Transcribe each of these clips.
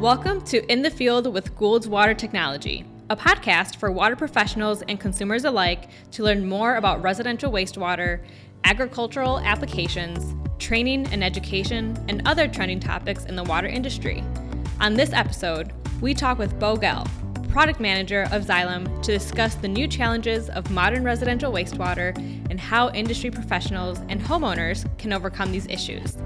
Welcome to In the Field with Goulds Water Technology, a podcast for water professionals and consumers alike to learn more about residential wastewater, agricultural applications, training and education, and other trending topics in the water industry. On this episode, we talk with Bo Gell, product manager of Xylem, to discuss the new challenges of modern residential wastewater and how industry professionals and homeowners can overcome these issues.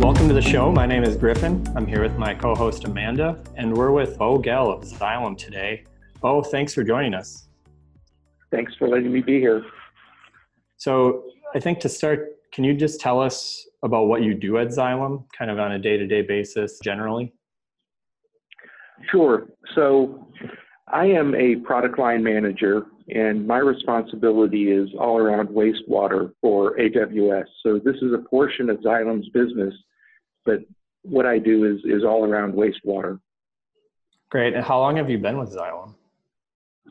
Welcome to the show. My name is Griffin. I'm here with my co host Amanda, and we're with Bo Gell of Xylem today. Bo, thanks for joining us. Thanks for letting me be here. So, I think to start, can you just tell us about what you do at Xylem, kind of on a day to day basis generally? Sure. So, I am a product line manager, and my responsibility is all around wastewater for AWS. So, this is a portion of Xylem's business, but what I do is, is all around wastewater. Great. And how long have you been with Xylem?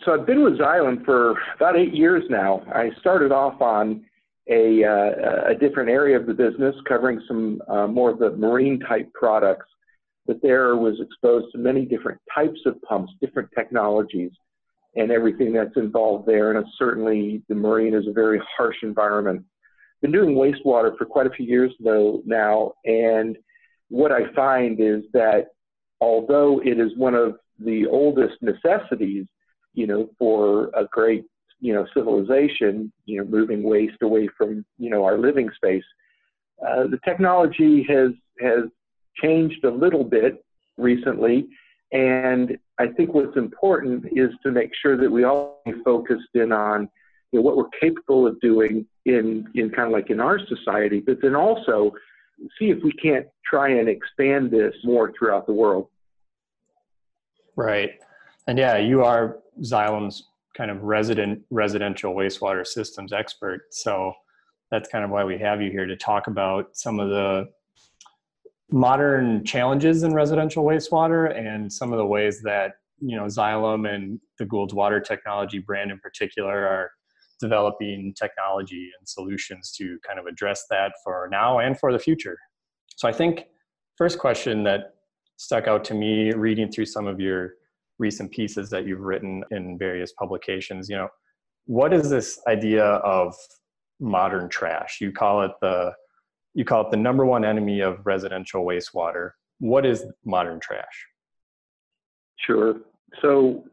So, I've been with Xylem for about eight years now. I started off on a, uh, a different area of the business, covering some uh, more of the marine type products. But there was exposed to many different types of pumps, different technologies, and everything that's involved there. And certainly, the marine is a very harsh environment. Been doing wastewater for quite a few years though now, and what I find is that although it is one of the oldest necessities, you know, for a great you know civilization, you know, moving waste away from you know our living space. Uh, the technology has has changed a little bit recently, and I think what's important is to make sure that we all be focused in on you know, what we're capable of doing in in kind of like in our society, but then also see if we can't try and expand this more throughout the world. Right. And yeah, you are Xylem's kind of resident residential wastewater systems expert. So that's kind of why we have you here to talk about some of the modern challenges in residential wastewater and some of the ways that you know Xylem and the Goulds Water Technology brand in particular are developing technology and solutions to kind of address that for now and for the future. So I think first question that stuck out to me reading through some of your recent pieces that you've written in various publications, you know, what is this idea of modern trash? You call it the you call it the number one enemy of residential wastewater. What is modern trash? Sure. So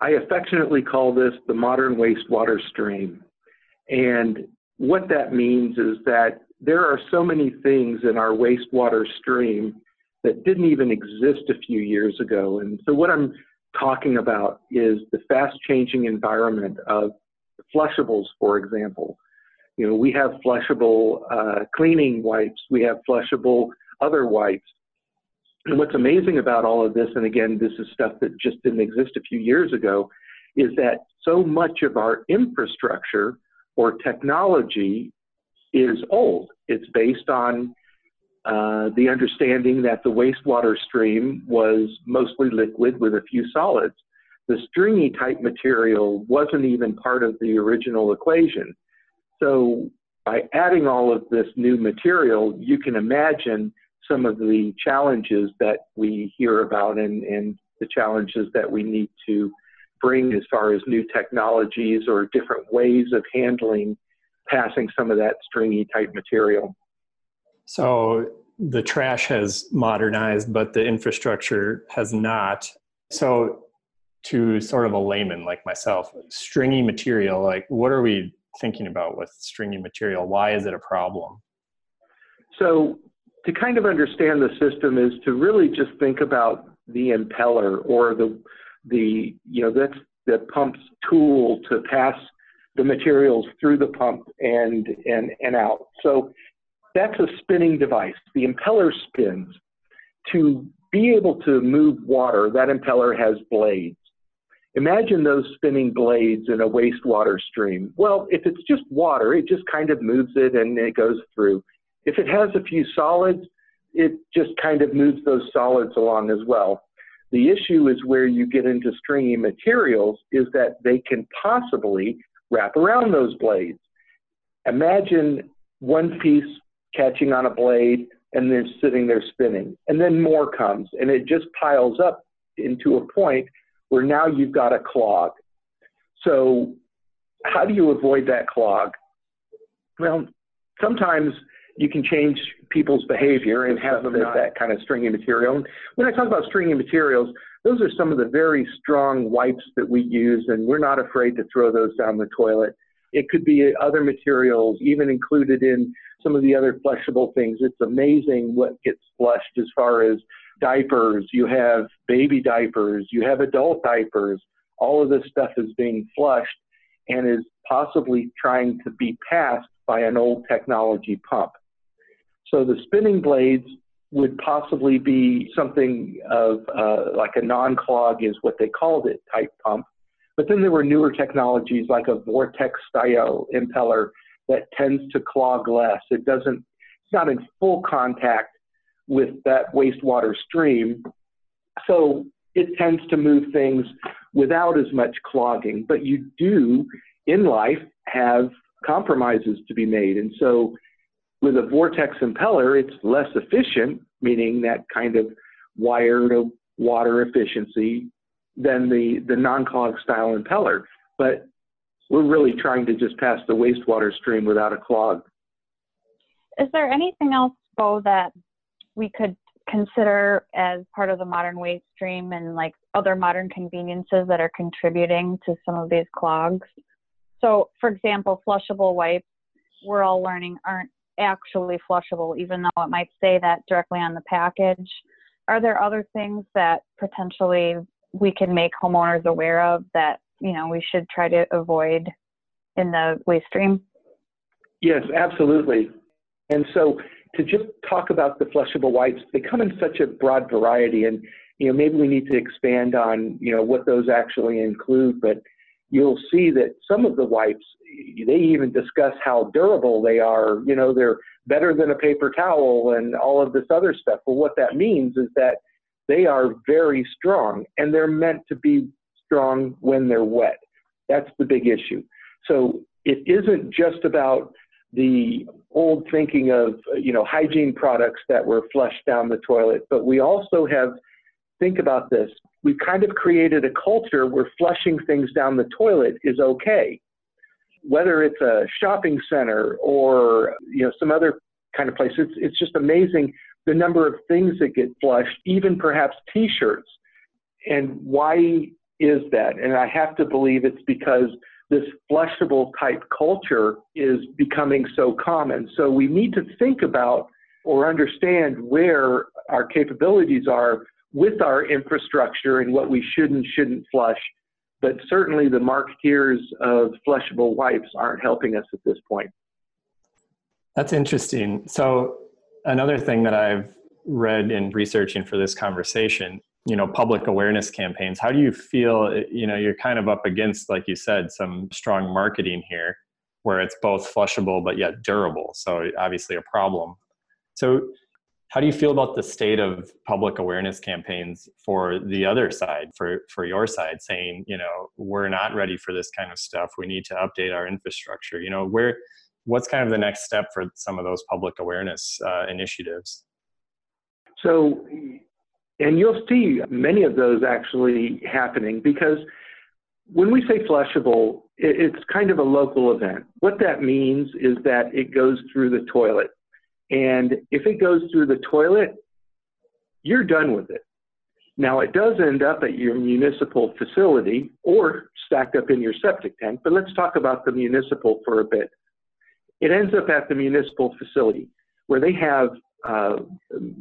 I affectionately call this the modern wastewater stream. And what that means is that there are so many things in our wastewater stream that didn't even exist a few years ago. And so what I'm talking about is the fast changing environment of flushables, for example. You know, we have flushable uh, cleaning wipes, we have flushable other wipes. And what's amazing about all of this, and again, this is stuff that just didn't exist a few years ago, is that so much of our infrastructure or technology is old. It's based on uh, the understanding that the wastewater stream was mostly liquid with a few solids. The stringy type material wasn't even part of the original equation. So by adding all of this new material, you can imagine some of the challenges that we hear about and, and the challenges that we need to bring as far as new technologies or different ways of handling passing some of that stringy type material. So the trash has modernized, but the infrastructure has not. So, to sort of a layman like myself, stringy material, like what are we thinking about with stringy material? Why is it a problem? So, to kind of understand the system is to really just think about the impeller or the the you know that's the pump's tool to pass the materials through the pump and and and out. So that's a spinning device. The impeller spins. To be able to move water, that impeller has blades. Imagine those spinning blades in a wastewater stream. Well, if it's just water, it just kind of moves it and it goes through. If it has a few solids, it just kind of moves those solids along as well. The issue is where you get into stringy materials is that they can possibly wrap around those blades. Imagine one piece catching on a blade, and then sitting there spinning. And then more comes, and it just piles up into a point where now you've got a clog. So, how do you avoid that clog? Well, sometimes you can change people's behavior and have them not that kind of stringy material. When I talk about stringy materials, those are some of the very strong wipes that we use, and we're not afraid to throw those down the toilet. It could be other materials, even included in some of the other flushable things. It's amazing what gets flushed as far as diapers. You have baby diapers, you have adult diapers. All of this stuff is being flushed and is possibly trying to be passed by an old technology pump. So the spinning blades would possibly be something of uh, like a non-clog is what they called it type pump. But then there were newer technologies like a vortex style impeller that tends to clog less. It doesn't, it's not in full contact with that wastewater stream. So it tends to move things without as much clogging. But you do in life have compromises to be made. And so with a vortex impeller, it's less efficient, meaning that kind of wire to water efficiency than the, the non-clog style impeller. But we're really trying to just pass the wastewater stream without a clog. Is there anything else, Bo, that we could consider as part of the modern waste stream and like other modern conveniences that are contributing to some of these clogs? So, for example, flushable wipes, we're all learning aren't actually flushable, even though it might say that directly on the package. Are there other things that potentially we can make homeowners aware of that you know we should try to avoid in the waste stream? Yes, absolutely. And so to just talk about the flushable wipes, they come in such a broad variety, and you know maybe we need to expand on you know what those actually include. But you'll see that some of the wipes, they even discuss how durable they are. You know, they're better than a paper towel and all of this other stuff. Well, what that means is that they are very strong, and they're meant to be strong when they're wet. That's the big issue. So it isn't just about the old thinking of you know hygiene products that were flushed down the toilet, but we also have think about this. We've kind of created a culture where flushing things down the toilet is okay. Whether it's a shopping center or you know some other kind of place, it's, it's just amazing the number of things that get flushed, even perhaps T-shirts. And why is that? And I have to believe it's because this flushable type culture is becoming so common. So we need to think about or understand where our capabilities are with our infrastructure and what we should and shouldn't flush. But certainly the marketeers of flushable wipes aren't helping us at this point. That's interesting. So another thing that I've read in researching for this conversation you know public awareness campaigns how do you feel you know you're kind of up against like you said some strong marketing here where it's both flushable but yet durable so obviously a problem. So how do you feel about the state of public awareness campaigns for the other side for for your side saying you know we're not ready for this kind of stuff we need to update our infrastructure you know where what's kind of the next step for some of those public awareness uh, initiatives? So and you'll see many of those actually happening because when we say flushable, it's kind of a local event. What that means is that it goes through the toilet. And if it goes through the toilet, you're done with it. Now, it does end up at your municipal facility or stacked up in your septic tank, but let's talk about the municipal for a bit. It ends up at the municipal facility where they have uh,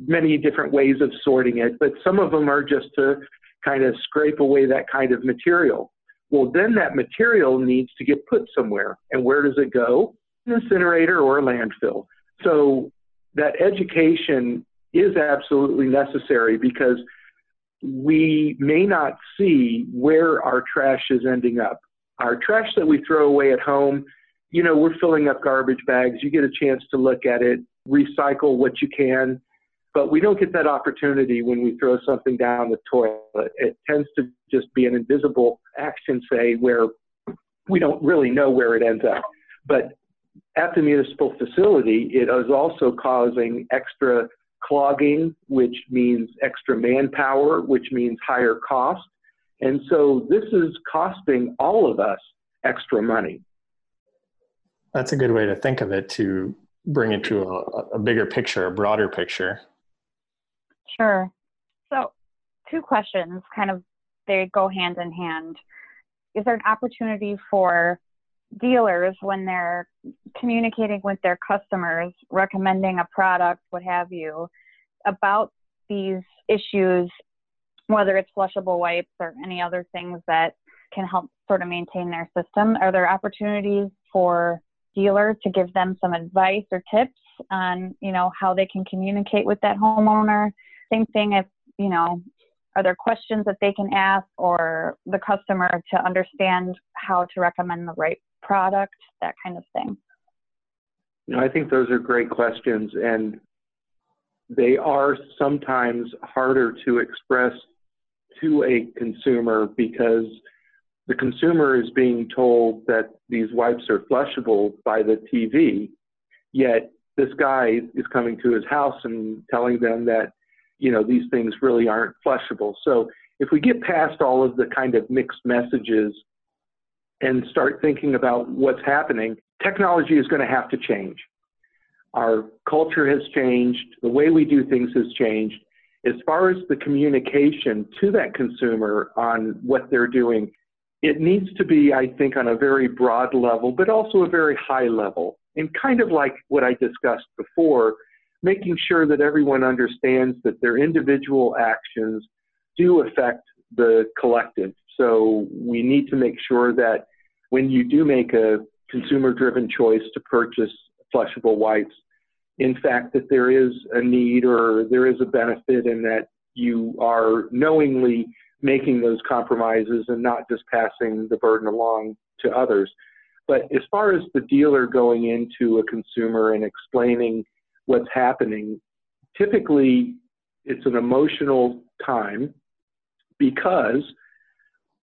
many different ways of sorting it, but some of them are just to kind of scrape away that kind of material. Well, then that material needs to get put somewhere. And where does it go? An incinerator or a landfill. So that education is absolutely necessary because we may not see where our trash is ending up. Our trash that we throw away at home, you know, we're filling up garbage bags. You get a chance to look at it recycle what you can. But we don't get that opportunity when we throw something down the toilet. It tends to just be an invisible action, say, where we don't really know where it ends up. But at the municipal facility, it is also causing extra clogging, which means extra manpower, which means higher cost. And so this is costing all of us extra money. That's a good way to think of it to bring it to a, a bigger picture, a broader picture. Sure. So, two questions kind of they go hand in hand. Is there an opportunity for dealers when they're communicating with their customers, recommending a product, what have you, about these issues, whether it's flushable wipes or any other things that can help sort of maintain their system? Are there opportunities for dealers to give them some advice or tips on, you know, how they can communicate with that homeowner? Same thing if, you know, are there questions that they can ask or the customer to understand how to recommend the right product, that kind of thing? You know, I think those are great questions, and they are sometimes harder to express to a consumer because the consumer is being told that these wipes are flushable by the TV, yet this guy is coming to his house and telling them that, you know, these things really aren't flushable. So if we get past all of the kind of mixed messages and start thinking about what's happening, technology is going to have to change. Our culture has changed, the way we do things has changed. As far as the communication to that consumer on what they're doing, it needs to be, I think, on a very broad level, but also a very high level. And kind of like what I discussed before, making sure that everyone understands that their individual actions do affect the collective. So we need to make sure that when you do make a consumer driven choice to purchase flushable wipes, in fact, that there is a need or there is a benefit in that you are knowingly making those compromises and not just passing the burden along to others. But as far as the dealer going into a consumer and explaining what's happening, typically it's an emotional time because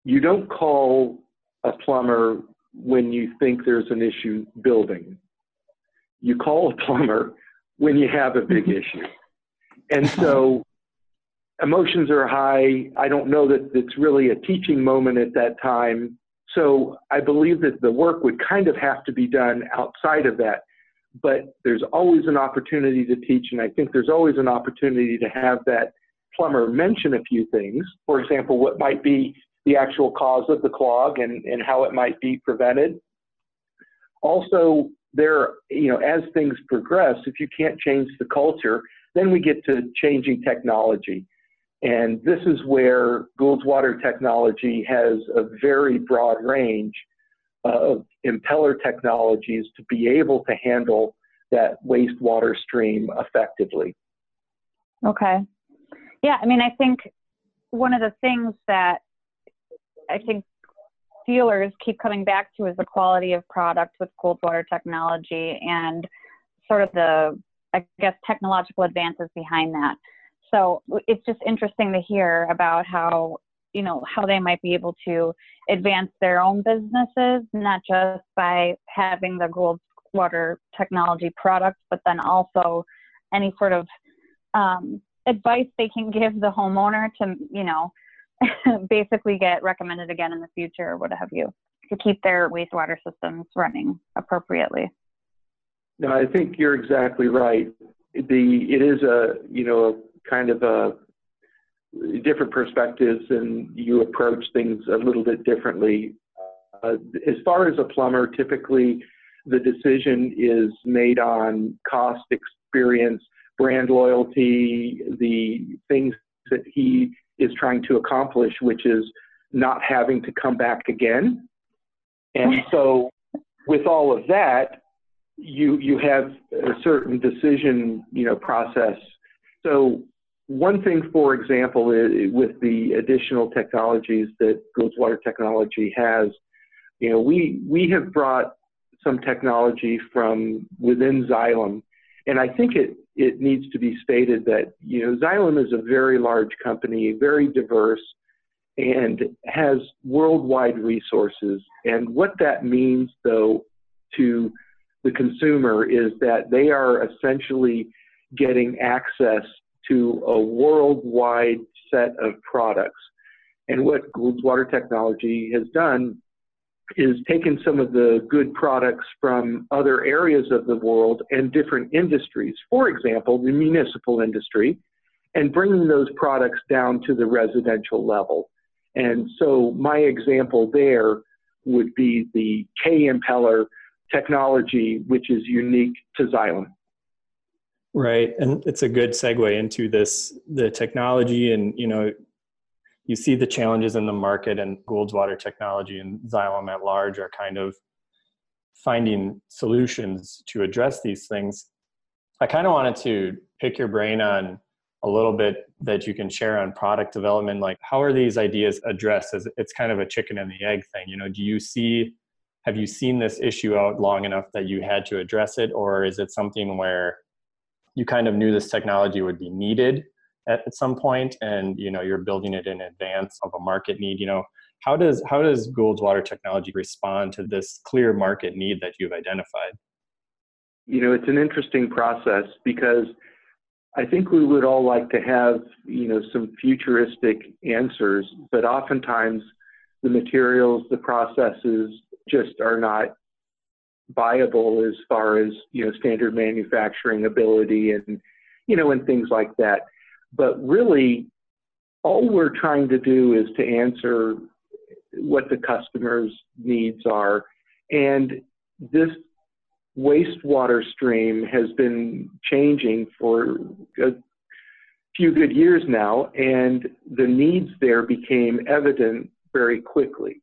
you don't call a plumber when you think there's an issue building. You call a plumber when you have a big issue. And so emotions are high. I don't know that it's really a teaching moment at that time. So I believe that the work would kind of have to be done outside of that. But there's always an opportunity to teach, and I think there's always an opportunity to have that plumber mention a few things. For example, what might be the actual cause of the clog and, and how it might be prevented. Also, there, you know, as things progress, if you can't change the culture, then we get to changing technology. And this is where Goulds Water Technology has a very broad range of impeller technologies to be able to handle that wastewater stream effectively. Okay. Yeah, I mean, I think one of the things that I think dealers keep coming back to is the quality of product with Goulds water technology and sort of the, I guess, technological advances behind that. So it's just interesting to hear about how, you know, how they might be able to advance their own businesses, not just by having the Goulds water technology product, but then also any sort of um, advice they can give the homeowner to, you know, basically get recommended again in the future or what have you to keep their wastewater systems running appropriately. No, I think you're exactly right. The it is a you know kind of a different perspectives and you approach things a little bit differently. Uh, as far as a plumber, typically the decision is made on cost, experience, brand loyalty, the things that he is trying to accomplish, which is not having to come back again. And so, with all of that, you you have a certain decision you know process. So one thing, for example, is, with the additional technologies that Goulds Water Technology has, you know, we we have brought some technology from within Xylem, and I think it it needs to be stated that you know Xylem is a very large company, very diverse, and has worldwide resources. And what that means, though, to the consumer is that they are essentially getting access to a worldwide set of products. And what Goulds Water Technology has done is taken some of the good products from other areas of the world and different industries, for example, the municipal industry, and bringing those products down to the residential level. And so my example there would be the K impeller technology, which is unique to Xylem. Right, and it's a good segue into this the technology, and you know, you see the challenges in the market, and Goulds Water Technology and Xylem at large are kind of finding solutions to address these things. I kind of wanted to pick your brain on a little bit that you can share on product development like how are these ideas addressed as it's kind of a chicken and the egg thing you know do you see have you seen this issue out long enough that you had to address it or is it something where you kind of knew this technology would be needed at, at some point and you know you're building it in advance of a market need you know how does how does Goulds water technology respond to this clear market need that you've identified? You know it's an interesting process because I think we would all like to have, you know, some futuristic answers, but oftentimes the materials, the processes just are not viable as far as, you know, standard manufacturing ability and, you know, and things like that. But really, all we're trying to do is to answer what the customer's needs are. And this wastewater stream has been changing for a few good years now, and the needs there became evident very quickly.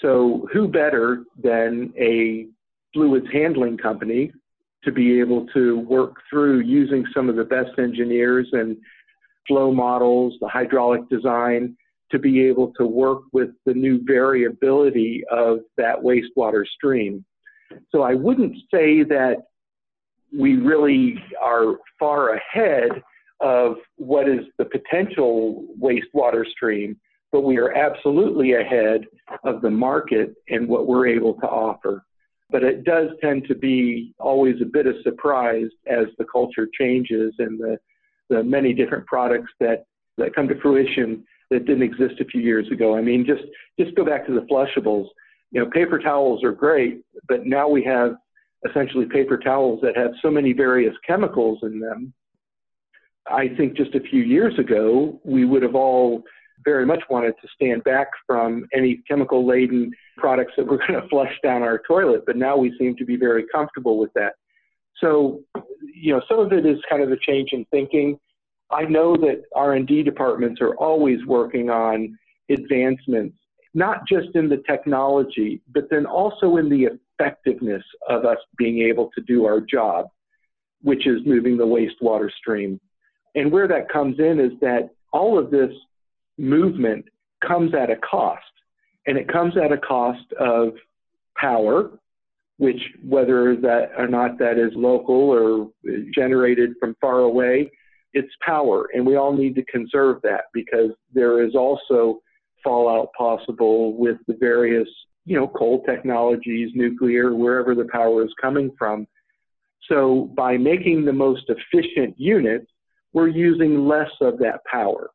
So, who better than a fluids handling company to be able to work through using some of the best engineers and flow models, the hydraulic design, to be able to work with the new variability of that wastewater stream. So I wouldn't say that we really are far ahead of what is the potential wastewater stream, but we are absolutely ahead of the market and what we're able to offer. But it does tend to be always a bit of surprise as the culture changes and the, the many different products that, that come to fruition that didn't exist a few years ago. I mean, just, just go back to the flushables you know, paper towels are great, but now we have essentially paper towels that have so many various chemicals in them. I think just a few years ago, we would have all very much wanted to stand back from any chemical laden products that were going to flush down our toilet, but now we seem to be very comfortable with that. So, you know, some of it is kind of a change in thinking. I know that R&D departments are always working on advancements not just in the technology, but then also in the effectiveness of us being able to do our job, which is moving the wastewater stream. And where that comes in is that all of this movement comes at a cost, and it comes at a cost of power, which whether that or not that is local or generated from far away, it's power, and we all need to conserve that because there is also fallout possible with the various, you know, coal technologies, nuclear, wherever the power is coming from. So by making the most efficient units, we're using less of that power.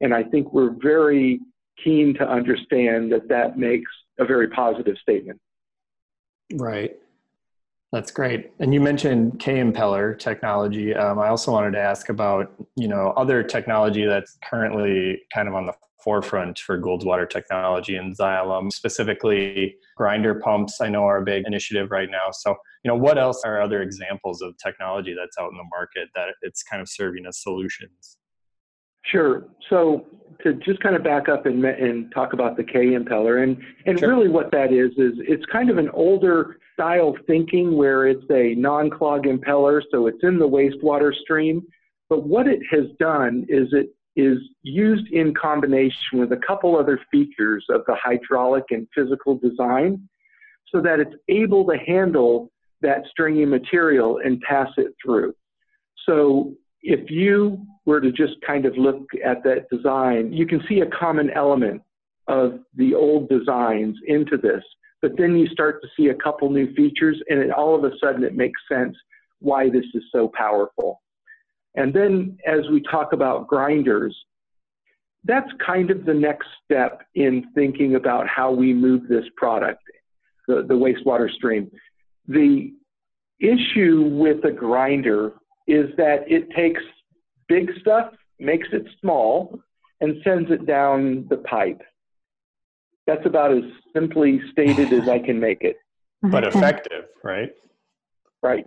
And I think we're very keen to understand that that makes a very positive statement. Right. That's great. And you mentioned K impeller technology. Um, I also wanted to ask about you know other technology that's currently kind of on the forefront for Goulds water technology and Xylem, specifically grinder pumps. I know are a big initiative right now. So, you know, what else are other examples of technology that's out in the market that it's kind of serving as solutions? Sure. So to just kind of back up and, and talk about the K impeller, and, and sure. really what that is, is it's kind of an older style thinking where it's a non-clog impeller, so it's in the wastewater stream. But what it has done is it is used in combination with a couple other features of the hydraulic and physical design so that it's able to handle that stringy material and pass it through. So if you were to just kind of look at that design, you can see a common element of the old designs into this, but then you start to see a couple new features, and it, all of a sudden it makes sense why this is so powerful. And then as we talk about grinders, that's kind of the next step in thinking about how we move this product, the, the wastewater stream. The issue with a grinder is that it takes big stuff, makes it small, and sends it down the pipe. That's about as simply stated as I can make it. But effective, right? Right.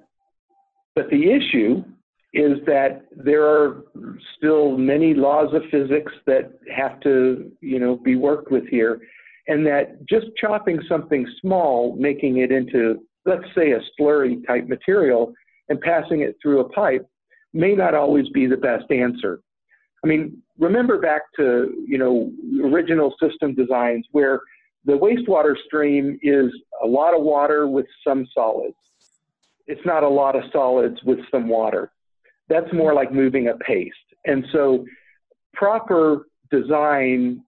But the issue is that there are still many laws of physics that have to, you know, be worked with here, and that just chopping something small, making it into, let's say, a slurry type material, and passing it through a pipe may not always be the best answer. I mean, remember back to, you know, original system designs where the wastewater stream is a lot of water with some solids. It's not a lot of solids with some water that's more like moving a paste. And so proper design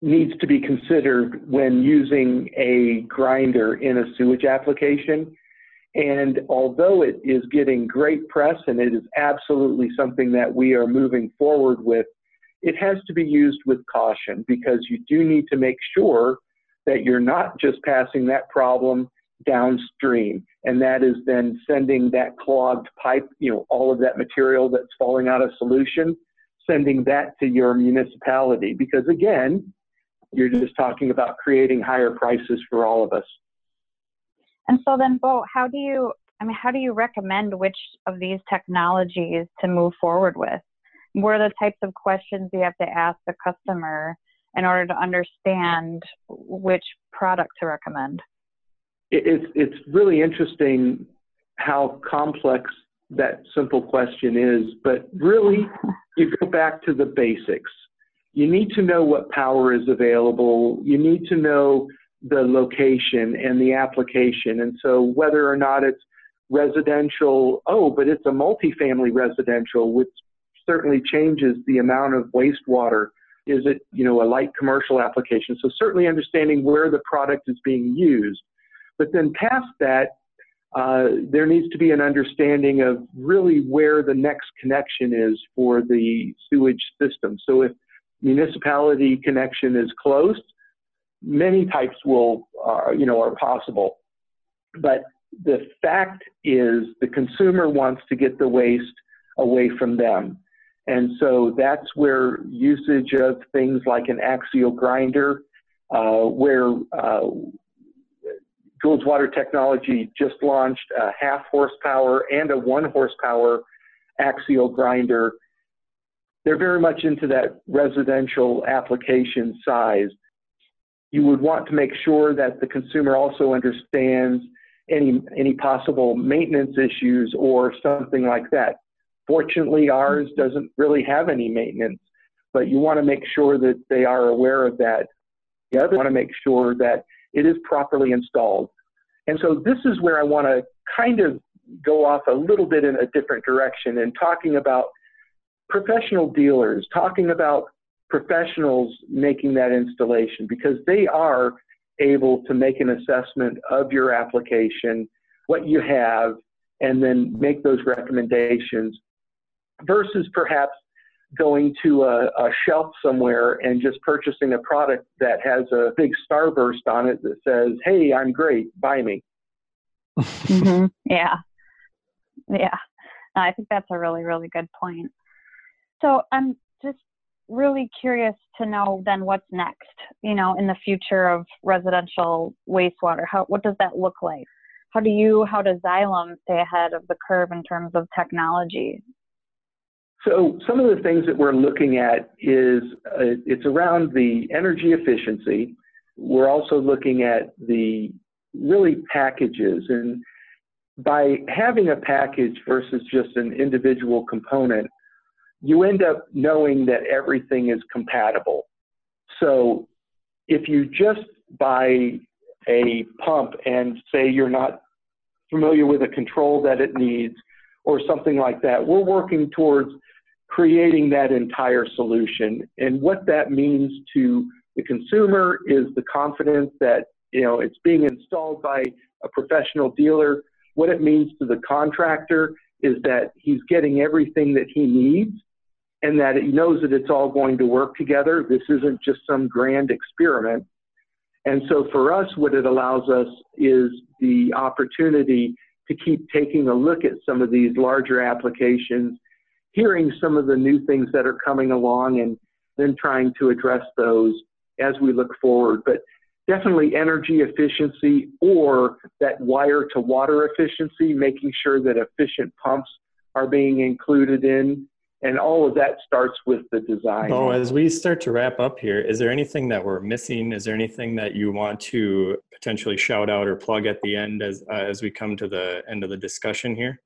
needs to be considered when using a grinder in a sewage application. And although it is getting great press and it is absolutely something that we are moving forward with, it has to be used with caution because you do need to make sure that you're not just passing that problem downstream. And that is then sending that clogged pipe, you know, all of that material that's falling out of solution, sending that to your municipality. Because again, you're just talking about creating higher prices for all of us. And so then, Bo, how do you, I mean, how do you recommend which of these technologies to move forward with? What are the types of questions you have to ask the customer in order to understand which product to recommend? it's it's really interesting how complex that simple question is, but really you go back to the basics. You need to know what power is available. You need to know the location and the application. And so whether or not it's residential, oh, but it's a multifamily residential, which certainly changes the amount of wastewater. Is it, you know, a light commercial application? So certainly understanding where the product is being used. But then past that, uh, there needs to be an understanding of really where the next connection is for the sewage system. So if municipality connection is closed, many types will, uh, you know, are possible. But the fact is the consumer wants to get the waste away from them. And so that's where usage of things like an axial grinder, uh, where uh, Goulds Water Technology just launched a half horsepower and a one horsepower axial grinder. They're very much into that residential application size. You would want to make sure that the consumer also understands any, any possible maintenance issues or something like that. Fortunately, ours doesn't really have any maintenance, but you want to make sure that they are aware of that. The other want to make sure that it is properly installed. And so this is where I want to kind of go off a little bit in a different direction and talking about professional dealers, talking about professionals making that installation because they are able to make an assessment of your application, what you have, and then make those recommendations versus perhaps going to a, a, shelf somewhere and just purchasing a product that has a big starburst on it that says, "Hey, I'm great, buy me." mm-hmm. Yeah, yeah. I think that's a really, really good point. So I'm just really curious to know then what's next. You know, in the future of residential wastewater, how what does that look like? How do you, how does Xylem stay ahead of the curve in terms of technology? So some of the things that we're looking at is uh, it's around the energy efficiency. We're also looking at the really packages and by having a package versus just an individual component, you end up knowing that everything is compatible. So if you just buy a pump and say you're not familiar with a control that it needs or something like that, we're working towards creating that entire solution. And what that means to the consumer is the confidence that you know, it's being installed by a professional dealer. What it means to the contractor is that he's getting everything that he needs and that he knows that it's all going to work together. This isn't just some grand experiment. And so for us, what it allows us is the opportunity to keep taking a look at some of these larger applications, hearing some of the new things that are coming along, and then trying to address those as we look forward. But definitely energy efficiency or that wire to water efficiency, making sure that efficient pumps are being included in. And all of that starts with the design. Oh, as we start to wrap up here, is there anything that we're missing? Is there anything that you want to potentially shout out or plug at the end as uh, as we come to the end of the discussion here?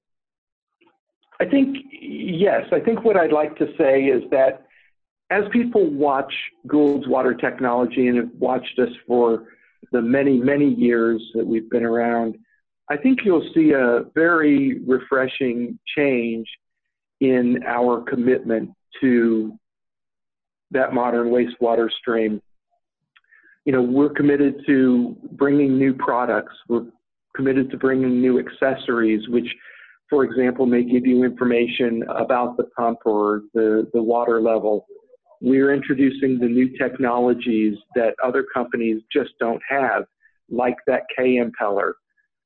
I think yes. I think what I'd like to say is that as people watch Goulds Water Technology and have watched us for the many, many years that we've been around, I think you'll see a very refreshing change in our commitment to that modern wastewater stream. You know, we're committed to bringing new products. We're committed to bringing new accessories, which, for example, may give you information about the pump or the, the water level we're introducing the new technologies that other companies just don't have, like that K impeller.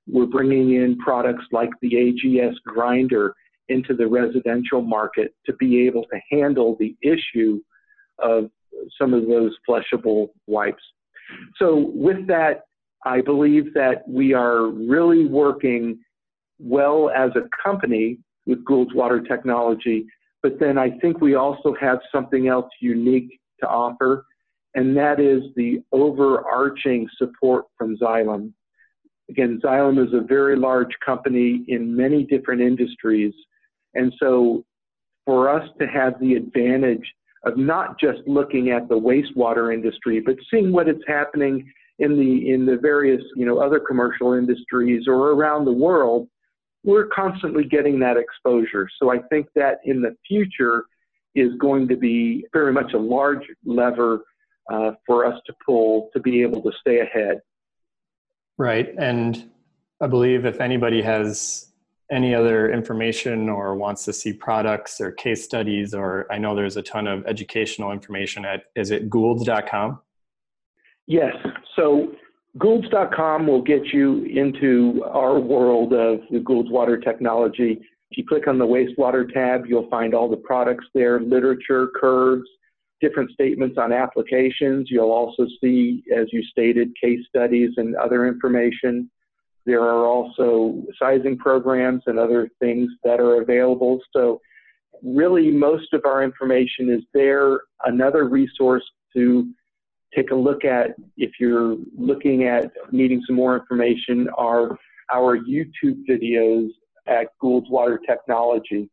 We're bringing in products like the AGS grinder into the residential market to be able to handle the issue of some of those flushable wipes. So, with that, I believe that we are really working well as a company with Goulds Water Technology but then I think we also have something else unique to offer, and that is the overarching support from Xylem. Again, Xylem is a very large company in many different industries. And so for us to have the advantage of not just looking at the wastewater industry, but seeing what is happening in the in the various you know other commercial industries or around the world we're constantly getting that exposure. So I think that in the future is going to be very much a large lever uh, for us to pull to be able to stay ahead. Right. And I believe if anybody has any other information or wants to see products or case studies, or I know there's a ton of educational information at, is it goulds.com? Yes. So Goulds.com will get you into our world of the Goulds Water Technology. If you click on the wastewater tab, you'll find all the products there, literature, curves, different statements on applications. You'll also see, as you stated, case studies and other information. There are also sizing programs and other things that are available. So, really, most of our information is there. Another resource to take a look at if you're looking at needing some more information are our YouTube videos at Goulds Water Technology.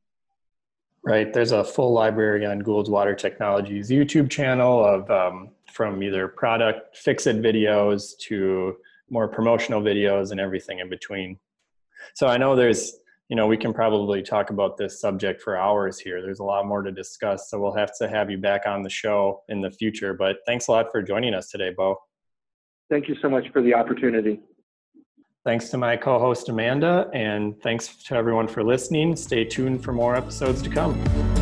Right, there's a full library on Goulds Water Technology's YouTube channel of um, from either product fix-it videos to more promotional videos and everything in between. So I know there's you know, we can probably talk about this subject for hours here. There's a lot more to discuss, so we'll have to have you back on the show in the future. But thanks a lot for joining us today, Bo. Thank you so much for the opportunity. Thanks to my co host, Amanda, and thanks to everyone for listening. Stay tuned for more episodes to come.